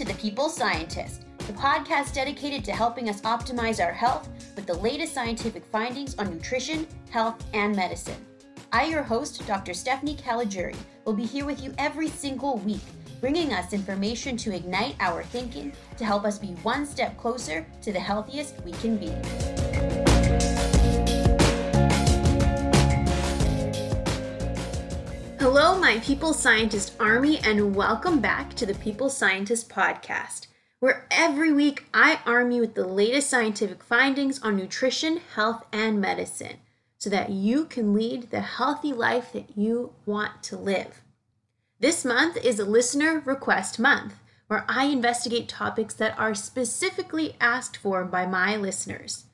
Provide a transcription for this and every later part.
to The People Scientist, the podcast dedicated to helping us optimize our health with the latest scientific findings on nutrition, health, and medicine. I, your host, Dr. Stephanie Caligiuri, will be here with you every single week, bringing us information to ignite our thinking to help us be one step closer to the healthiest we can be. Hello, my People Scientist Army, and welcome back to the People Scientist Podcast, where every week I arm you with the latest scientific findings on nutrition, health, and medicine so that you can lead the healthy life that you want to live. This month is a listener request month where I investigate topics that are specifically asked for by my listeners.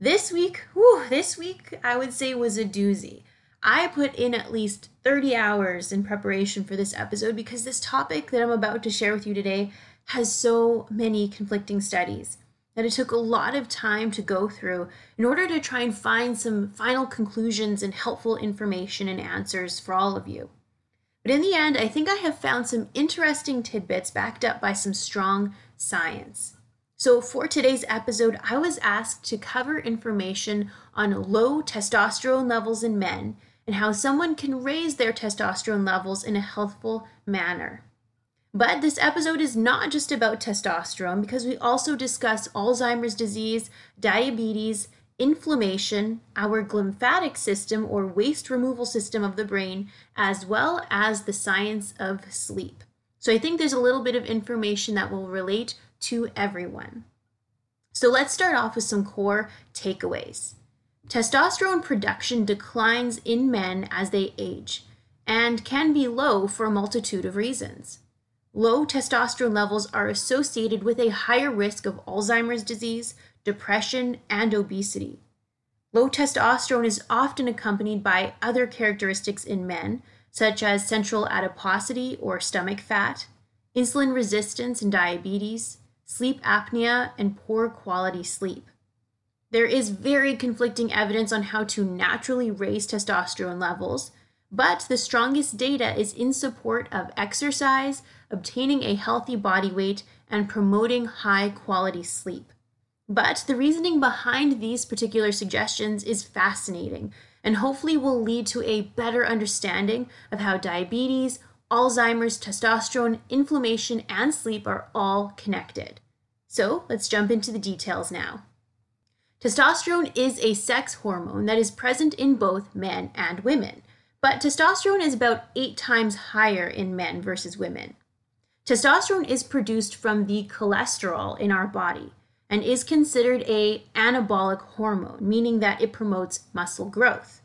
This week, whew, this week I would say was a doozy. I put in at least 30 hours in preparation for this episode because this topic that I'm about to share with you today has so many conflicting studies that it took a lot of time to go through in order to try and find some final conclusions and helpful information and answers for all of you. But in the end, I think I have found some interesting tidbits backed up by some strong science. So, for today's episode, I was asked to cover information on low testosterone levels in men and how someone can raise their testosterone levels in a healthful manner. But this episode is not just about testosterone because we also discuss Alzheimer's disease, diabetes, inflammation, our glymphatic system or waste removal system of the brain, as well as the science of sleep. So I think there's a little bit of information that will relate to everyone. So let's start off with some core takeaways. Testosterone production declines in men as they age and can be low for a multitude of reasons. Low testosterone levels are associated with a higher risk of Alzheimer's disease, depression, and obesity. Low testosterone is often accompanied by other characteristics in men, such as central adiposity or stomach fat, insulin resistance and diabetes, sleep apnea, and poor quality sleep. There is very conflicting evidence on how to naturally raise testosterone levels, but the strongest data is in support of exercise, obtaining a healthy body weight, and promoting high quality sleep. But the reasoning behind these particular suggestions is fascinating and hopefully will lead to a better understanding of how diabetes, Alzheimer's, testosterone, inflammation, and sleep are all connected. So let's jump into the details now. Testosterone is a sex hormone that is present in both men and women, but testosterone is about eight times higher in men versus women. Testosterone is produced from the cholesterol in our body and is considered a anabolic hormone, meaning that it promotes muscle growth.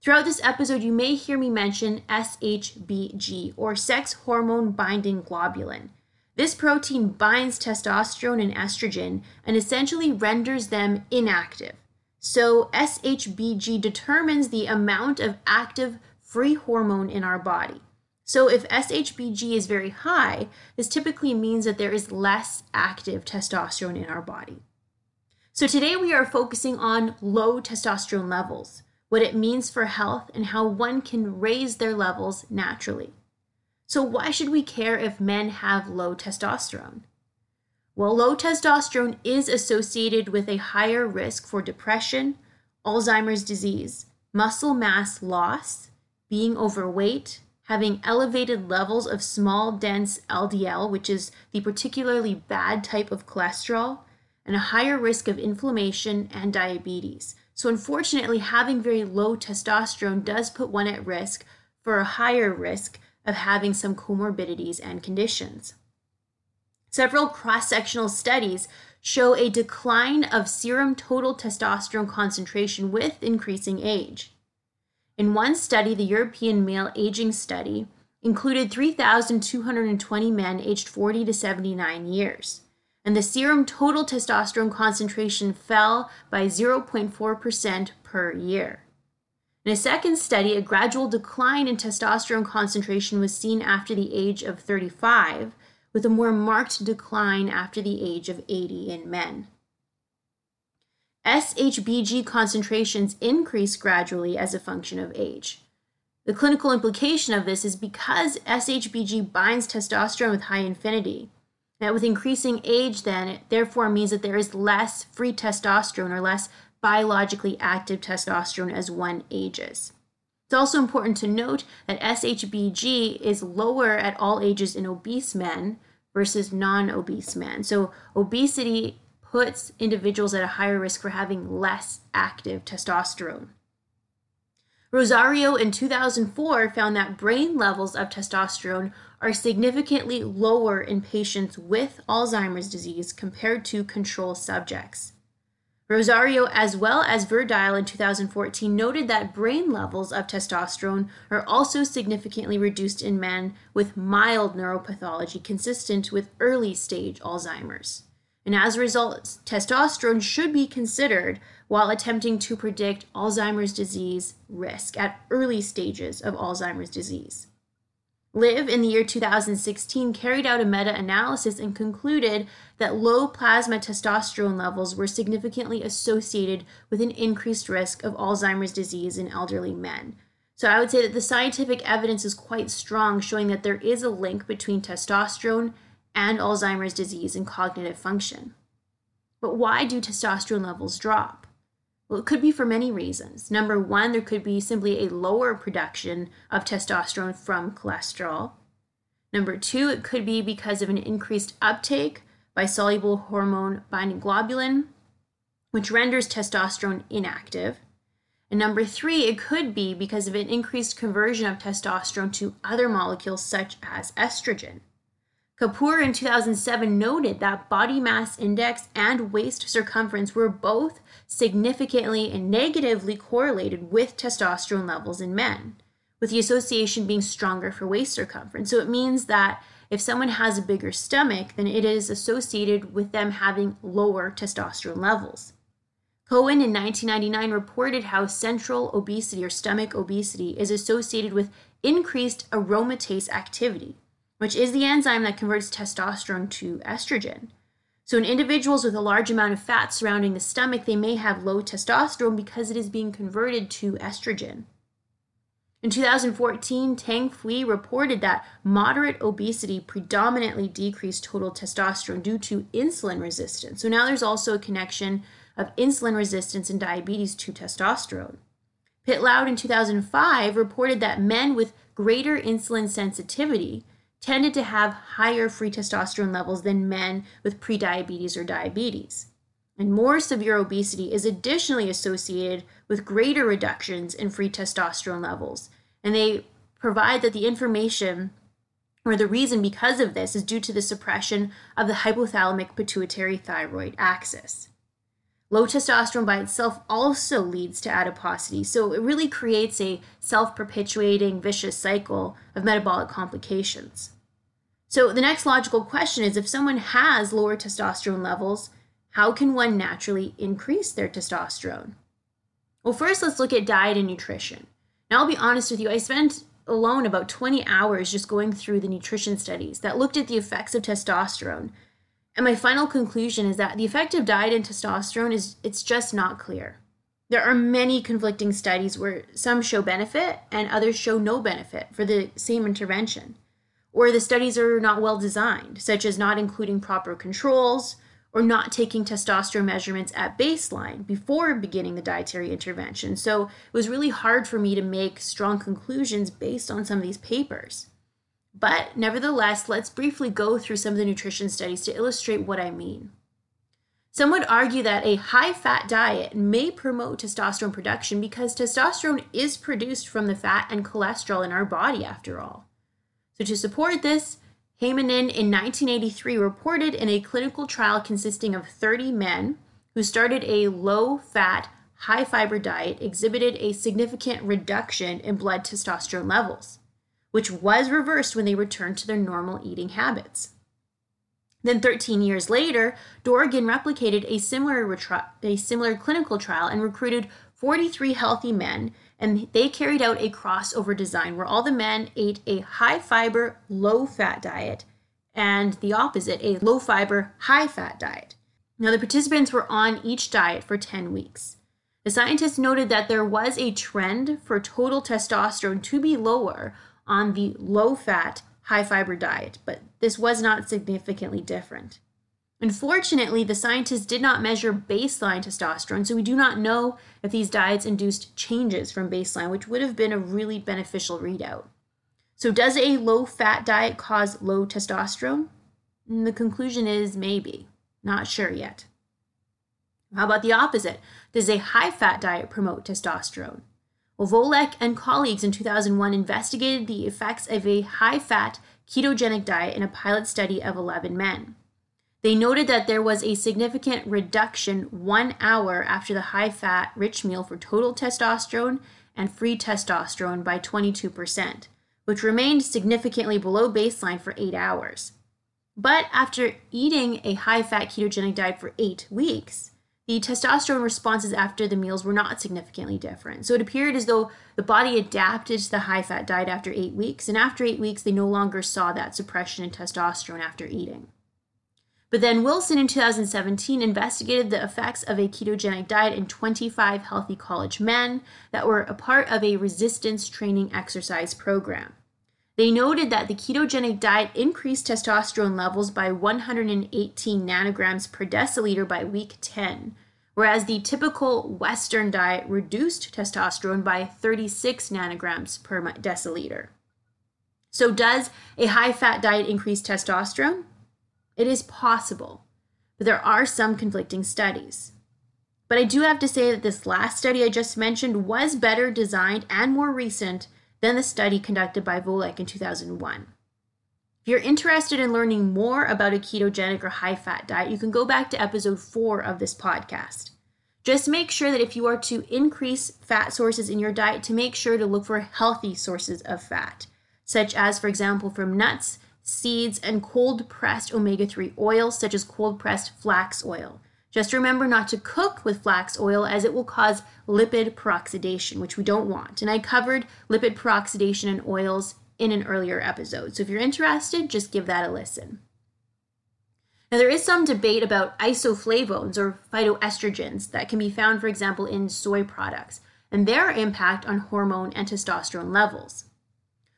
Throughout this episode, you may hear me mention SHBG or sex hormone binding globulin. This protein binds testosterone and estrogen and essentially renders them inactive. So, SHBG determines the amount of active free hormone in our body. So, if SHBG is very high, this typically means that there is less active testosterone in our body. So, today we are focusing on low testosterone levels, what it means for health, and how one can raise their levels naturally. So, why should we care if men have low testosterone? Well, low testosterone is associated with a higher risk for depression, Alzheimer's disease, muscle mass loss, being overweight, having elevated levels of small, dense LDL, which is the particularly bad type of cholesterol, and a higher risk of inflammation and diabetes. So, unfortunately, having very low testosterone does put one at risk for a higher risk of having some comorbidities and conditions. Several cross sectional studies show a decline of serum total testosterone concentration with increasing age. In one study, the European Male Aging Study included 3,220 men aged 40 to 79 years, and the serum total testosterone concentration fell by 0.4% per year. In a second study, a gradual decline in testosterone concentration was seen after the age of 35, with a more marked decline after the age of 80 in men. SHBG concentrations increase gradually as a function of age. The clinical implication of this is because SHBG binds testosterone with high affinity. Now, with increasing age, then, it therefore means that there is less free testosterone or less biologically active testosterone as one ages. It's also important to note that SHBG is lower at all ages in obese men versus non obese men. So, obesity puts individuals at a higher risk for having less active testosterone. Rosario in 2004 found that brain levels of testosterone are significantly lower in patients with Alzheimer's disease compared to control subjects. Rosario, as well as Verdile in 2014, noted that brain levels of testosterone are also significantly reduced in men with mild neuropathology consistent with early stage Alzheimer's. And as a result, testosterone should be considered while attempting to predict Alzheimer's disease risk at early stages of Alzheimer's disease. Liv in the year 2016 carried out a meta analysis and concluded that low plasma testosterone levels were significantly associated with an increased risk of Alzheimer's disease in elderly men. So I would say that the scientific evidence is quite strong, showing that there is a link between testosterone and Alzheimer's disease and cognitive function. But why do testosterone levels drop? Well, it could be for many reasons. Number one, there could be simply a lower production of testosterone from cholesterol. Number two, it could be because of an increased uptake by soluble hormone binding globulin, which renders testosterone inactive. And number three, it could be because of an increased conversion of testosterone to other molecules such as estrogen. Kapoor in 2007 noted that body mass index and waist circumference were both significantly and negatively correlated with testosterone levels in men, with the association being stronger for waist circumference. So it means that if someone has a bigger stomach, then it is associated with them having lower testosterone levels. Cohen in 1999 reported how central obesity or stomach obesity is associated with increased aromatase activity which is the enzyme that converts testosterone to estrogen. So, in individuals with a large amount of fat surrounding the stomach, they may have low testosterone because it is being converted to estrogen. In 2014, Tang Fui reported that moderate obesity predominantly decreased total testosterone due to insulin resistance. So now there's also a connection of insulin resistance and diabetes to testosterone. Pitteloud in 2005 reported that men with greater insulin sensitivity tended to have higher free testosterone levels than men with prediabetes or diabetes. And more severe obesity is additionally associated with greater reductions in free testosterone levels. And they provide that the information or the reason because of this is due to the suppression of the hypothalamic pituitary thyroid axis. Low testosterone by itself also leads to adiposity, so it really creates a self perpetuating vicious cycle of metabolic complications. So, the next logical question is if someone has lower testosterone levels, how can one naturally increase their testosterone? Well, first, let's look at diet and nutrition. Now, I'll be honest with you, I spent alone about 20 hours just going through the nutrition studies that looked at the effects of testosterone and my final conclusion is that the effect of diet and testosterone is it's just not clear. There are many conflicting studies where some show benefit and others show no benefit for the same intervention. Or the studies are not well designed, such as not including proper controls or not taking testosterone measurements at baseline before beginning the dietary intervention. So it was really hard for me to make strong conclusions based on some of these papers. But nevertheless, let's briefly go through some of the nutrition studies to illustrate what I mean. Some would argue that a high fat diet may promote testosterone production because testosterone is produced from the fat and cholesterol in our body, after all. So, to support this, Heimonen in 1983 reported in a clinical trial consisting of 30 men who started a low fat, high fiber diet exhibited a significant reduction in blood testosterone levels which was reversed when they returned to their normal eating habits. Then 13 years later, Dorgan replicated a similar, retri- a similar clinical trial and recruited 43 healthy men, and they carried out a crossover design where all the men ate a high fiber, low fat diet, and the opposite, a low fiber, high fat diet. Now, the participants were on each diet for 10 weeks. The scientists noted that there was a trend for total testosterone to be lower on the low fat, high fiber diet, but this was not significantly different. Unfortunately, the scientists did not measure baseline testosterone, so we do not know if these diets induced changes from baseline, which would have been a really beneficial readout. So, does a low fat diet cause low testosterone? And the conclusion is maybe. Not sure yet. How about the opposite? Does a high fat diet promote testosterone? Well, Volek and colleagues in 2001 investigated the effects of a high fat ketogenic diet in a pilot study of 11 men. They noted that there was a significant reduction one hour after the high fat rich meal for total testosterone and free testosterone by 22%, which remained significantly below baseline for eight hours. But after eating a high fat ketogenic diet for eight weeks, the testosterone responses after the meals were not significantly different. So it appeared as though the body adapted to the high fat diet after eight weeks, and after eight weeks, they no longer saw that suppression in testosterone after eating. But then Wilson in 2017 investigated the effects of a ketogenic diet in 25 healthy college men that were a part of a resistance training exercise program. They noted that the ketogenic diet increased testosterone levels by 118 nanograms per deciliter by week 10, whereas the typical Western diet reduced testosterone by 36 nanograms per deciliter. So, does a high fat diet increase testosterone? It is possible, but there are some conflicting studies. But I do have to say that this last study I just mentioned was better designed and more recent than the study conducted by Volek in 2001. If you're interested in learning more about a ketogenic or high fat diet, you can go back to episode 4 of this podcast. Just make sure that if you are to increase fat sources in your diet, to make sure to look for healthy sources of fat, such as, for example, from nuts, seeds, and cold pressed omega 3 oils, such as cold pressed flax oil. Just remember not to cook with flax oil as it will cause lipid peroxidation, which we don't want. And I covered lipid peroxidation in oils in an earlier episode. So if you're interested, just give that a listen. Now, there is some debate about isoflavones or phytoestrogens that can be found, for example, in soy products and their impact on hormone and testosterone levels.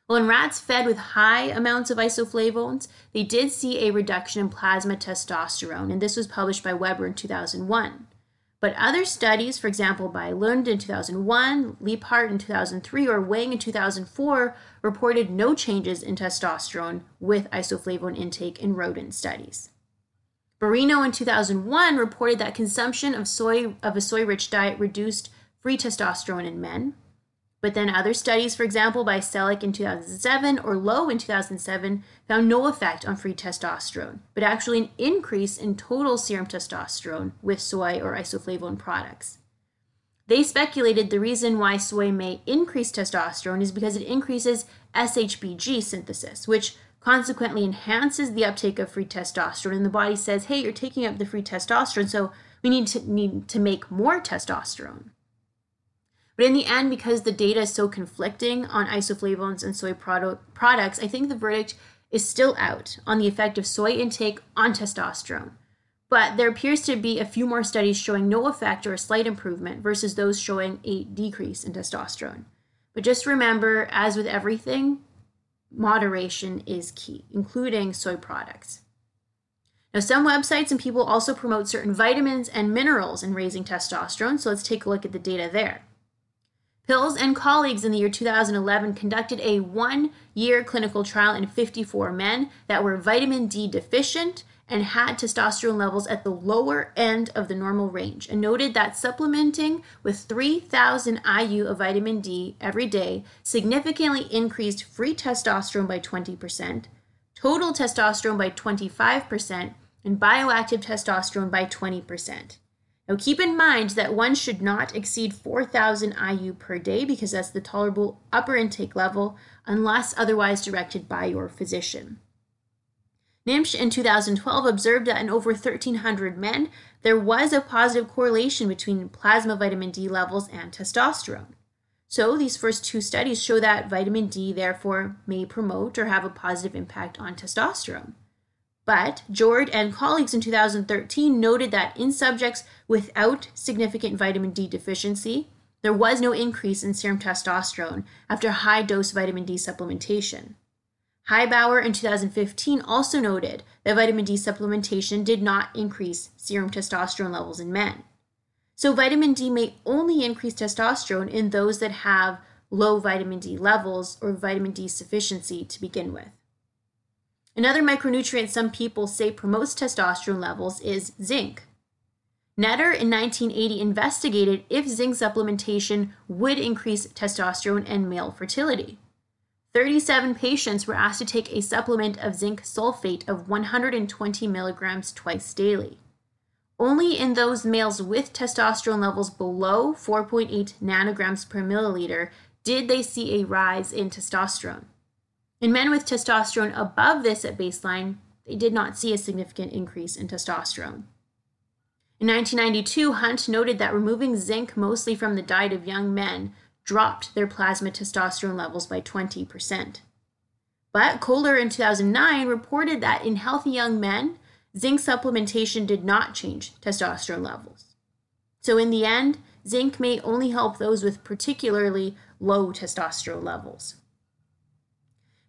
Well, in rats fed with high amounts of isoflavones, they did see a reduction in plasma testosterone, and this was published by Weber in 2001. But other studies, for example, by Lund in 2001, Lephart in 2003, or Wang in 2004, reported no changes in testosterone with isoflavone intake in rodent studies. Barino in 2001 reported that consumption of soy of a soy-rich diet reduced free testosterone in men. But then other studies, for example, by Selleck in 2007 or Lowe in 2007, found no effect on free testosterone, but actually an increase in total serum testosterone with soy or isoflavone products. They speculated the reason why soy may increase testosterone is because it increases SHBG synthesis, which consequently enhances the uptake of free testosterone. And the body says, hey, you're taking up the free testosterone, so we need to, need to make more testosterone. But in the end, because the data is so conflicting on isoflavones and soy product, products, I think the verdict is still out on the effect of soy intake on testosterone. But there appears to be a few more studies showing no effect or a slight improvement versus those showing a decrease in testosterone. But just remember, as with everything, moderation is key, including soy products. Now, some websites and people also promote certain vitamins and minerals in raising testosterone, so let's take a look at the data there. Pilz and colleagues in the year 2011 conducted a one year clinical trial in 54 men that were vitamin D deficient and had testosterone levels at the lower end of the normal range and noted that supplementing with 3000 IU of vitamin D every day significantly increased free testosterone by 20%, total testosterone by 25%, and bioactive testosterone by 20%. Now, keep in mind that one should not exceed 4,000 IU per day because that's the tolerable upper intake level unless otherwise directed by your physician. Nimptsch in 2012 observed that in over 1,300 men, there was a positive correlation between plasma vitamin D levels and testosterone. So, these first two studies show that vitamin D, therefore, may promote or have a positive impact on testosterone. But Jord and colleagues in 2013 noted that in subjects without significant vitamin D deficiency, there was no increase in serum testosterone after high dose vitamin D supplementation. Heijboer in 2015 also noted that vitamin D supplementation did not increase serum testosterone levels in men. So, vitamin D may only increase testosterone in those that have low vitamin D levels or vitamin D sufficiency to begin with. Another micronutrient some people say promotes testosterone levels is zinc. Netter in 1980 investigated if zinc supplementation would increase testosterone and male fertility. 37 patients were asked to take a supplement of zinc sulfate of 120 milligrams twice daily. Only in those males with testosterone levels below 4.8 nanograms per milliliter did they see a rise in testosterone. In men with testosterone above this at baseline, they did not see a significant increase in testosterone. In 1992, Hunt noted that removing zinc mostly from the diet of young men dropped their plasma testosterone levels by 20%. But Kohler in 2009 reported that in healthy young men, zinc supplementation did not change testosterone levels. So, in the end, zinc may only help those with particularly low testosterone levels.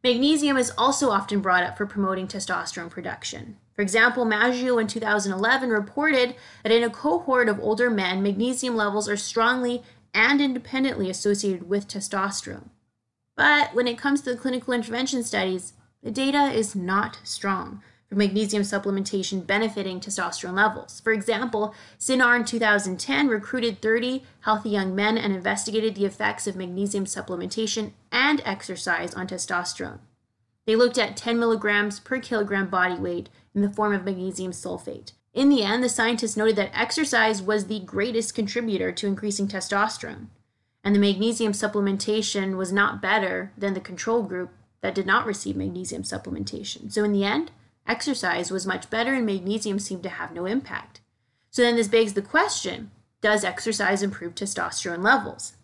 Magnesium is also often brought up for promoting testosterone production. For example, Maggio in 2011 reported that in a cohort of older men, magnesium levels are strongly and independently associated with testosterone. But when it comes to the clinical intervention studies, the data is not strong magnesium supplementation benefiting testosterone levels. For example, CINAR in 2010 recruited 30 healthy young men and investigated the effects of magnesium supplementation and exercise on testosterone. They looked at 10 milligrams per kilogram body weight in the form of magnesium sulfate. In the end, the scientists noted that exercise was the greatest contributor to increasing testosterone, and the magnesium supplementation was not better than the control group that did not receive magnesium supplementation. So, in the end, exercise was much better and magnesium seemed to have no impact. So, then this begs the question does exercise improve testosterone levels?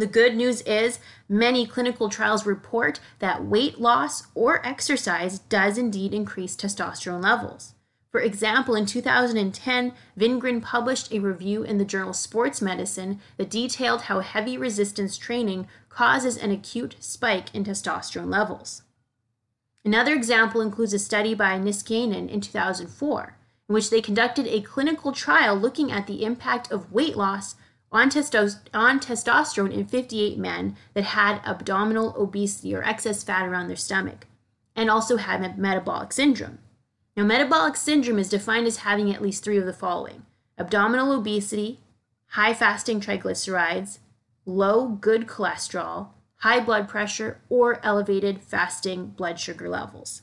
The good news is many clinical trials report that weight loss or exercise does indeed increase testosterone levels. For example, in 2010, Vingren published a review in the journal Sports Medicine that detailed how heavy resistance training causes an acute spike in testosterone levels. Another example includes a study by Niskanen in 2004, in which they conducted a clinical trial looking at the impact of weight loss on, testos- on testosterone in 58 men that had abdominal obesity or excess fat around their stomach and also had metabolic syndrome. Now, metabolic syndrome is defined as having at least three of the following abdominal obesity, high fasting triglycerides, low good cholesterol, high blood pressure, or elevated fasting blood sugar levels.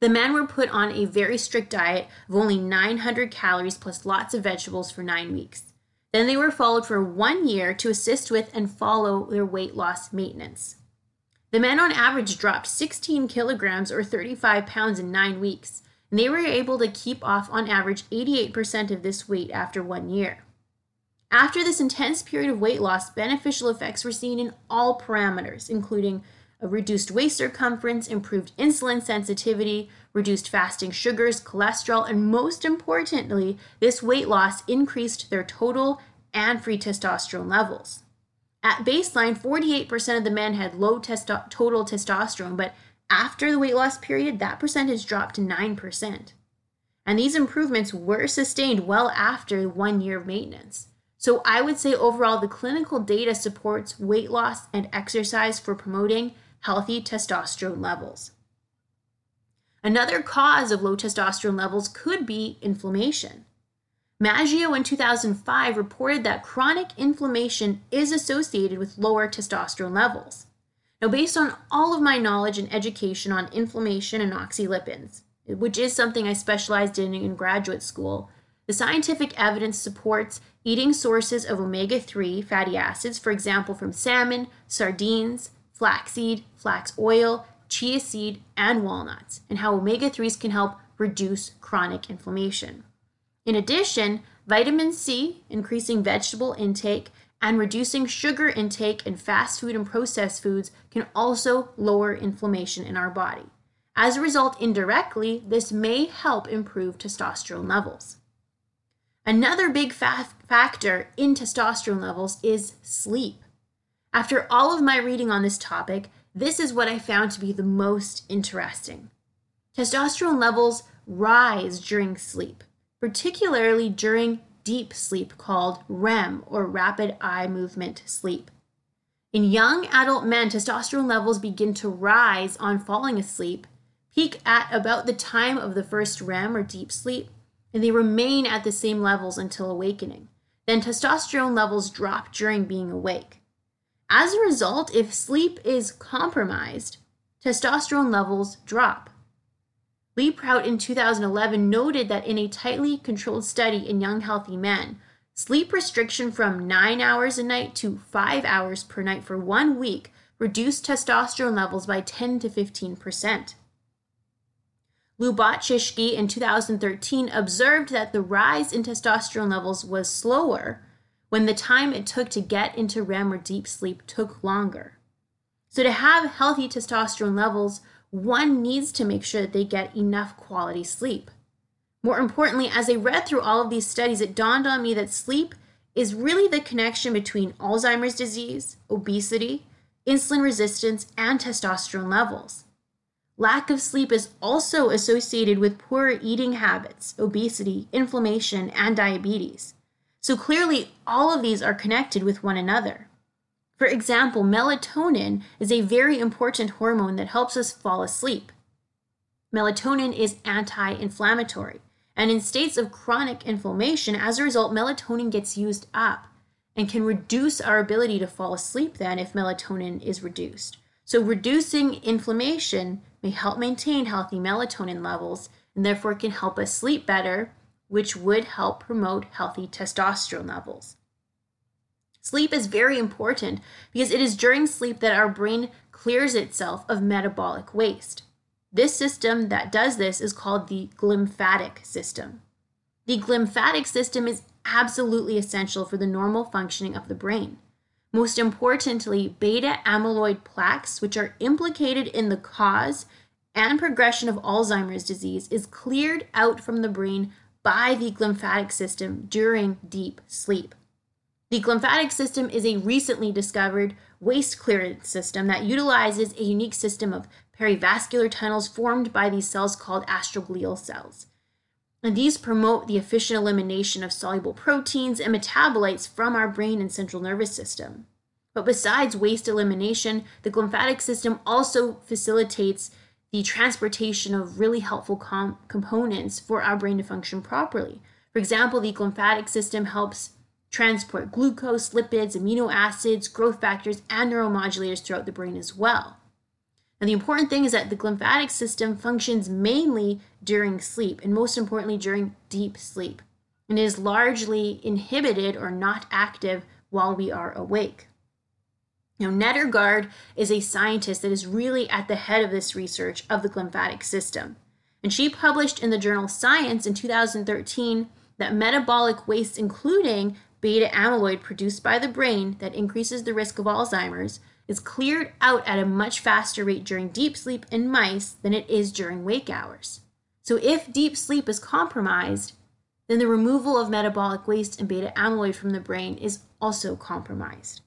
The men were put on a very strict diet of only 900 calories plus lots of vegetables for nine weeks. Then they were followed for one year to assist with and follow their weight loss maintenance. The men on average dropped 16 kilograms or 35 pounds in nine weeks, and they were able to keep off on average 88% of this weight after one year. After this intense period of weight loss, beneficial effects were seen in all parameters, including a reduced waist circumference, improved insulin sensitivity, reduced fasting sugars, cholesterol, and most importantly, this weight loss increased their total and free testosterone levels. At baseline, 48% of the men had low testo- total testosterone, but after the weight loss period, that percentage dropped to 9%. And these improvements were sustained well after one year of maintenance. So I would say overall, the clinical data supports weight loss and exercise for promoting healthy testosterone levels. Another cause of low testosterone levels could be inflammation. Maggio in 2005 reported that chronic inflammation is associated with lower testosterone levels. Now, based on all of my knowledge and education on inflammation and oxylipins, which is something I specialized in in graduate school, the scientific evidence supports eating sources of omega 3 fatty acids, for example, from salmon, sardines, flaxseed, flax oil, chia seed, and walnuts, and how omega 3s can help reduce chronic inflammation. In addition, vitamin C, increasing vegetable intake, and reducing sugar intake in fast food and processed foods can also lower inflammation in our body. As a result, indirectly, this may help improve testosterone levels. Another big fa- factor in testosterone levels is sleep. After all of my reading on this topic, this is what I found to be the most interesting. Testosterone levels rise during sleep, particularly during deep sleep called REM or rapid eye movement sleep. In young adult men, testosterone levels begin to rise on falling asleep, peak at about the time of the first REM or deep sleep, and they remain at the same levels until awakening. Then testosterone levels drop during being awake. As a result, if sleep is compromised, testosterone levels drop. Leproult in 2011 noted that in a tightly controlled study in young healthy men, Sleep restriction from nine hours a night to five hours per night for one week reduced testosterone levels by 10 to 15 percent. Luboshitzky in 2013 observed that the rise in testosterone levels was slower when the time it took to get into REM or deep sleep took longer. So, to have healthy testosterone levels, one needs to make sure that they get enough quality sleep. More importantly, as I read through all of these studies, it dawned on me that sleep is really the connection between Alzheimer's disease, obesity, insulin resistance, and testosterone levels. Lack of sleep is also associated with poor eating habits, obesity, inflammation, and diabetes. So clearly, all of these are connected with one another. For example, melatonin is a very important hormone that helps us fall asleep. Melatonin is anti inflammatory. And in states of chronic inflammation, as a result, melatonin gets used up and can reduce our ability to fall asleep then if melatonin is reduced. So, reducing inflammation may help maintain healthy melatonin levels and therefore can help us sleep better, which would help promote healthy testosterone levels. Sleep is very important because it is during sleep that our brain clears itself of metabolic waste. This system that does this is called the glymphatic system. The glymphatic system is absolutely essential for the normal functioning of the brain. Most importantly, beta amyloid plaques, which are implicated in the cause and progression of Alzheimer's disease, is cleared out from the brain by the glymphatic system during deep sleep. The glymphatic system is a recently discovered waste clearance system that utilizes a unique system of perivascular tunnels formed by these cells called astroglial cells. And these promote the efficient elimination of soluble proteins and metabolites from our brain and central nervous system. But besides waste elimination, the glymphatic system also facilitates the transportation of really helpful com- components for our brain to function properly. For example, the glymphatic system helps transport glucose, lipids, amino acids, growth factors, and neuromodulators throughout the brain as well. And the important thing is that the glymphatic system functions mainly during sleep, and most importantly, during deep sleep, and is largely inhibited or not active while we are awake. Now, Nedergaard is a scientist that is really at the head of this research of the glymphatic system. And she published in the journal Science in 2013 that metabolic waste, including beta amyloid produced by the brain that increases the risk of Alzheimer's, is cleared out at a much faster rate during deep sleep in mice than it is during wake hours. So, if deep sleep is compromised, then the removal of metabolic waste and beta amyloid from the brain is also compromised.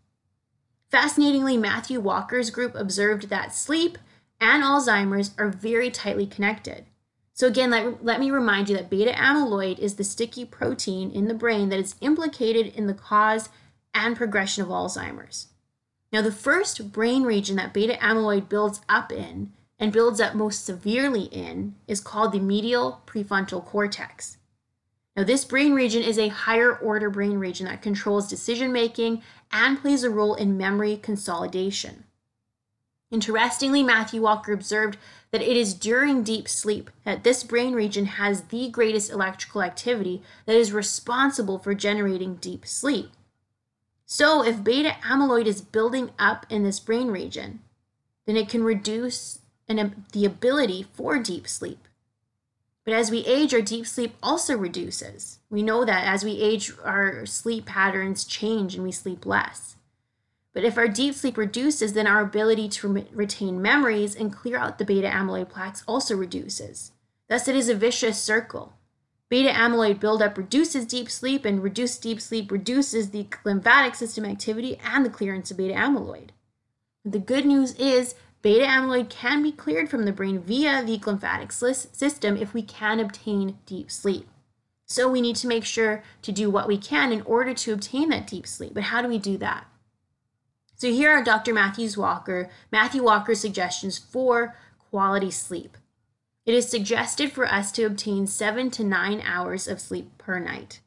Fascinatingly, Matthew Walker's group observed that sleep and Alzheimer's are very tightly connected. So, again, let, let me remind you that beta amyloid is the sticky protein in the brain that is implicated in the cause and progression of Alzheimer's. Now, the first brain region that beta amyloid builds up in and builds up most severely in is called the medial prefrontal cortex. Now, this brain region is a higher order brain region that controls decision making and plays a role in memory consolidation. Interestingly, Matthew Walker observed that it is during deep sleep that this brain region has the greatest electrical activity that is responsible for generating deep sleep. So, if beta amyloid is building up in this brain region, then it can reduce an, um, the ability for deep sleep. But as we age, our deep sleep also reduces. We know that as we age, our sleep patterns change and we sleep less. But if our deep sleep reduces, then our ability to re- retain memories and clear out the beta amyloid plaques also reduces. Thus, it is a vicious circle. Beta amyloid buildup reduces deep sleep, and reduced deep sleep reduces the glymphatic system activity and the clearance of beta amyloid. The good news is Beta amyloid can be cleared from the brain via the glymphatic system if we can obtain deep sleep. So we need to make sure to do what we can in order to obtain that deep sleep. But how do we do that? So here are Dr. Matthews Walker, Matthew Walker's suggestions for quality sleep. It is suggested for us to obtain 7 to 9 hours of sleep per night.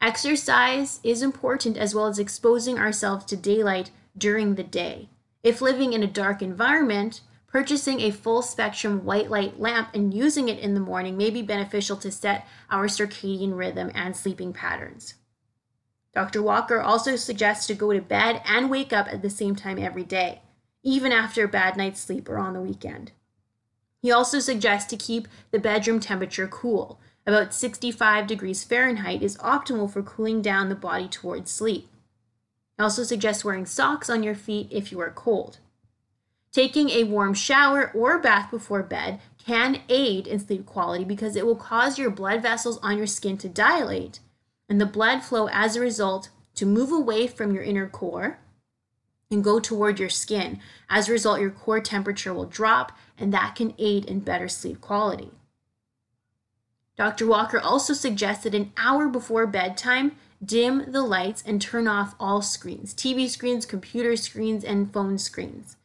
Exercise is important as well as exposing ourselves to daylight during the day. If living in a dark environment, purchasing a full spectrum white light lamp and using it in the morning may be beneficial to set our circadian rhythm and sleeping patterns. Dr. Walker also suggests to go to bed and wake up at the same time every day, even after a bad night's sleep or on the weekend. He also suggests to keep the bedroom temperature cool. About 65 degrees Fahrenheit is optimal for cooling down the body towards sleep. He also suggests wearing socks on your feet if you are cold. Taking a warm shower or bath before bed can aid in sleep quality because it will cause your blood vessels on your skin to dilate and the blood flow as a result to move away from your inner core and go toward your skin. As a result, your core temperature will drop, and that can aid in better sleep quality. Dr. Walker also suggested an hour before bedtime, dim the lights and turn off all screens TV screens, computer screens, and phone screens,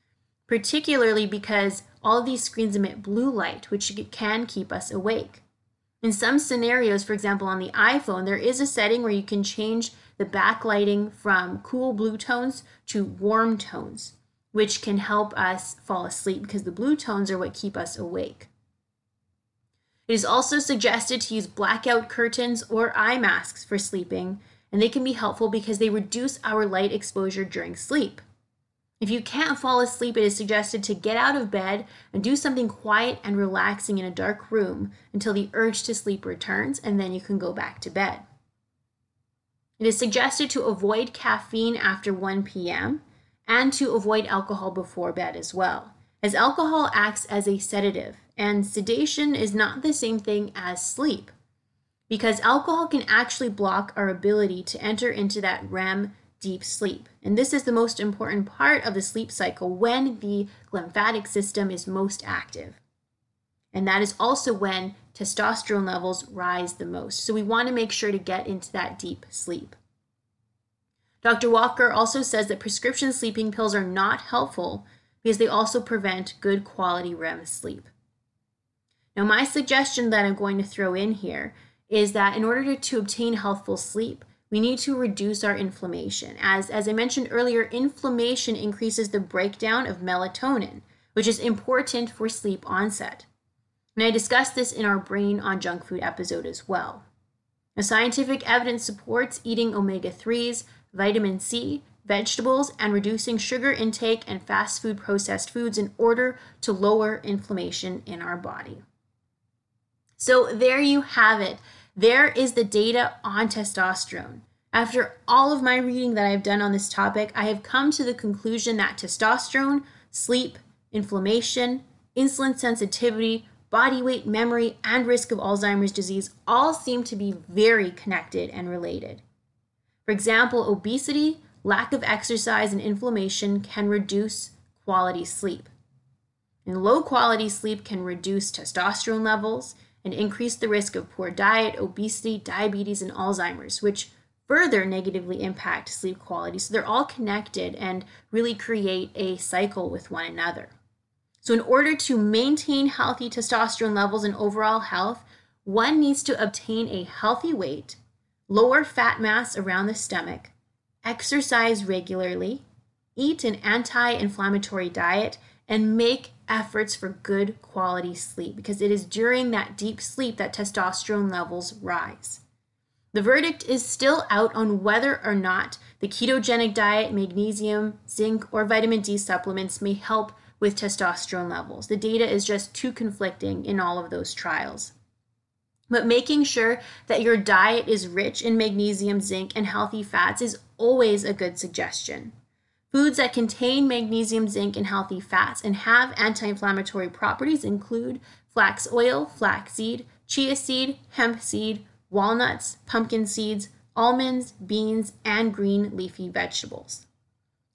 particularly because all these screens emit blue light, which can keep us awake. In some scenarios, for example, on the iPhone, there is a setting where you can change the backlighting from cool blue tones to warm tones, which can help us fall asleep because the blue tones are what keep us awake. It is also suggested to use blackout curtains or eye masks for sleeping, and they can be helpful because they reduce our light exposure during sleep. If you can't fall asleep, it is suggested to get out of bed and do something quiet and relaxing in a dark room until the urge to sleep returns, and then you can go back to bed. It is suggested to avoid caffeine after 1 p.m. and to avoid alcohol before bed as well, as alcohol acts as a sedative, and sedation is not the same thing as sleep, because alcohol can actually block our ability to enter into that REM deep sleep. And this is the most important part of the sleep cycle when the glymphatic system is most active. And that is also when testosterone levels rise the most. So we want to make sure to get into that deep sleep. Dr. Walker also says that prescription sleeping pills are not helpful because they also prevent good quality REM sleep. Now, my suggestion that I'm going to throw in here is that in order to, obtain healthful sleep, we need to reduce our inflammation. As, as I mentioned earlier, inflammation increases the breakdown of melatonin, which is important for sleep onset. And I discussed this in our Brain on Junk Food episode as well. Now, scientific evidence supports eating omega 3s, vitamin C, vegetables, and reducing sugar intake and fast food processed foods in order to lower inflammation in our body. So, there you have it. There is the data on testosterone. After all of my reading that I've done on this topic, I have come to the conclusion that testosterone, sleep, inflammation, insulin sensitivity, body weight, memory, and risk of Alzheimer's disease all seem to be very connected and related. For example, obesity, lack of exercise, and inflammation can reduce quality sleep. And low quality sleep can reduce testosterone levels, and increase the risk of poor diet, obesity, diabetes, and Alzheimer's, which further negatively impact sleep quality. So they're all connected and really create a cycle with one another. So, in order to maintain healthy testosterone levels and overall health, one needs to obtain a healthy weight, lower fat mass around the stomach, exercise regularly, eat an anti inflammatory diet, and make efforts for good quality sleep because it is during that deep sleep that testosterone levels rise. The verdict is still out on whether or not the ketogenic diet, magnesium, zinc, or vitamin D supplements may help with testosterone levels. The data is just too conflicting in all of those trials. But making sure that your diet is rich in magnesium, zinc, and healthy fats is always a good suggestion. Foods that contain magnesium, zinc, and healthy fats and have anti inflammatory properties include flax oil, flaxseed, chia seed, hemp seed, walnuts, pumpkin seeds, almonds, beans, and green leafy vegetables.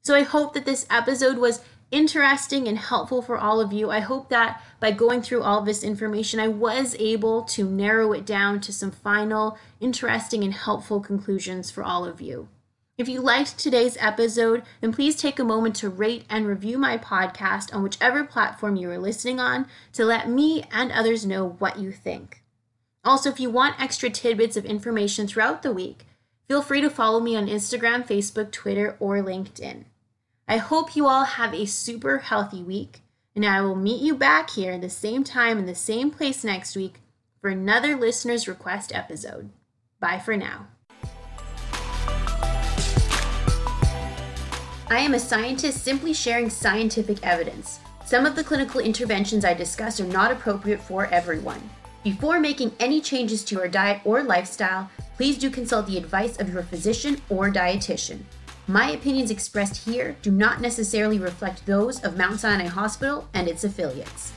So I hope that this episode was interesting and helpful for all of you. I hope that by going through all this information, I was able to narrow it down to some final, interesting, and helpful conclusions for all of you. If you liked today's episode, then please take a moment to rate and review my podcast on whichever platform you are listening on to let me and others know what you think. Also, if you want extra tidbits of information throughout the week, feel free to follow me on Instagram, Facebook, Twitter, or LinkedIn. I hope you all have a super healthy week, and I will meet you back here at the same time in the same place next week for another listener's request episode. Bye for now. I am a scientist simply sharing scientific evidence. Some of the clinical interventions I discuss are not appropriate for everyone. Before making any changes to your diet or lifestyle, please do consult the advice of your physician or dietitian. My opinions expressed here do not necessarily reflect those of Mount Sinai Hospital and its affiliates.